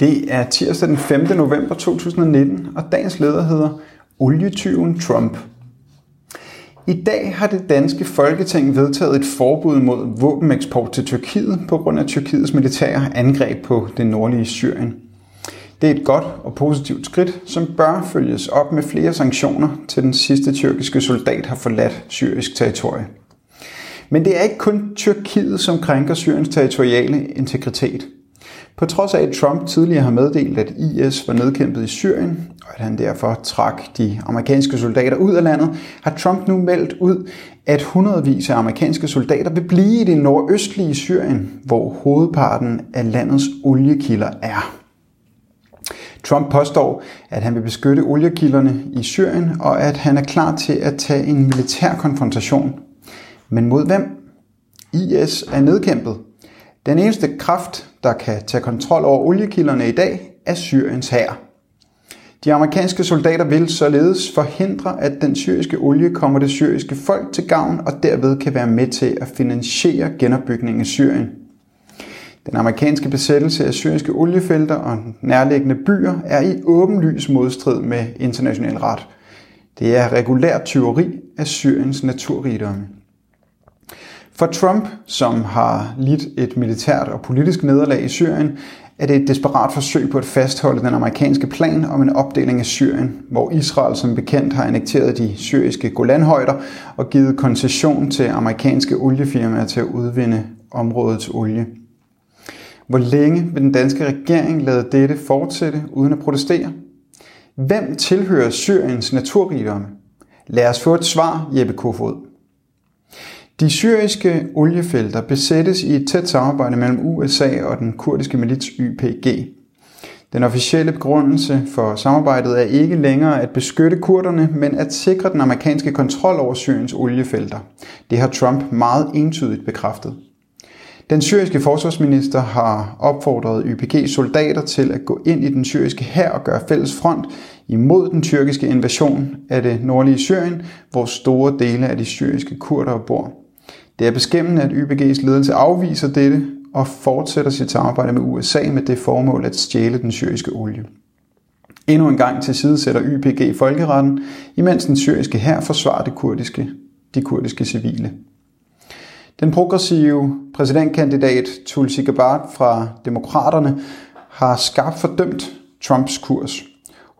Det er tirsdag den 5. november 2019, og dagens leder hedder Olietyven Trump. I dag har det danske folketing vedtaget et forbud mod våbeneksport til Tyrkiet på grund af Tyrkiets militære angreb på det nordlige Syrien. Det er et godt og positivt skridt, som bør følges op med flere sanktioner, til den sidste tyrkiske soldat har forladt syrisk territorie. Men det er ikke kun Tyrkiet, som krænker Syriens territoriale integritet. På trods af, at Trump tidligere har meddelt, at IS var nedkæmpet i Syrien, og at han derfor trak de amerikanske soldater ud af landet, har Trump nu meldt ud, at hundredvis af amerikanske soldater vil blive i det nordøstlige Syrien, hvor hovedparten af landets oliekilder er. Trump påstår, at han vil beskytte oliekilderne i Syrien, og at han er klar til at tage en militær konfrontation. Men mod hvem? IS er nedkæmpet. Den eneste kraft, der kan tage kontrol over oliekilderne i dag, er Syriens hær. De amerikanske soldater vil således forhindre, at den syriske olie kommer det syriske folk til gavn og derved kan være med til at finansiere genopbygningen af Syrien. Den amerikanske besættelse af syriske oliefelter og nærliggende byer er i åbenlys modstrid med international ret. Det er regulær tyveri af Syriens naturrigdomme. For Trump, som har lidt et militært og politisk nederlag i Syrien, er det et desperat forsøg på at fastholde den amerikanske plan om en opdeling af Syrien, hvor Israel som bekendt har annekteret de syriske Golanhøjder og givet koncession til amerikanske oliefirmaer til at udvinde områdets olie. Hvor længe vil den danske regering lade dette fortsætte uden at protestere? Hvem tilhører Syriens naturrigdomme? Lad os få et svar, Jeppe Kofod. De syriske oliefelter besættes i et tæt samarbejde mellem USA og den kurdiske milits YPG. Den officielle begrundelse for samarbejdet er ikke længere at beskytte kurderne, men at sikre den amerikanske kontrol over Syriens oliefelter. Det har Trump meget entydigt bekræftet. Den syriske forsvarsminister har opfordret YPG soldater til at gå ind i den syriske hær og gøre fælles front imod den tyrkiske invasion af det nordlige Syrien, hvor store dele af de syriske kurder bor. Det er beskæmmende, at YPG's ledelse afviser dette og fortsætter sit samarbejde med USA med det formål at stjæle den syriske olie. Endnu en gang til side sætter YPG folkeretten, imens den syriske hær forsvarer det kurdiske, de kurdiske civile. Den progressive præsidentkandidat Tulsi Gabbard fra Demokraterne har skarpt fordømt Trumps kurs.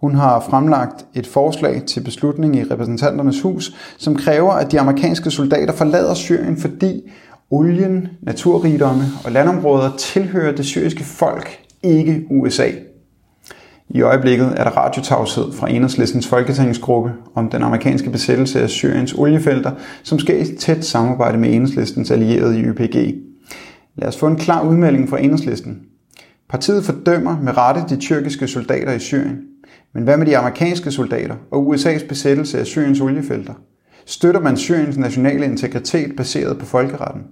Hun har fremlagt et forslag til beslutning i repræsentanternes hus, som kræver, at de amerikanske soldater forlader Syrien, fordi olien, naturrigdomme og landområder tilhører det syriske folk, ikke USA. I øjeblikket er der radiotavshed fra enhedslistens folketingsgruppe om den amerikanske besættelse af Syriens oliefelter, som sker i tæt samarbejde med enhedslistens allierede i YPG. Lad os få en klar udmelding fra enhedslisten. Partiet fordømmer med rette de tyrkiske soldater i Syrien. Men hvad med de amerikanske soldater og USA's besættelse af Syriens oliefelter? Støtter man Syriens nationale integritet baseret på folkeretten?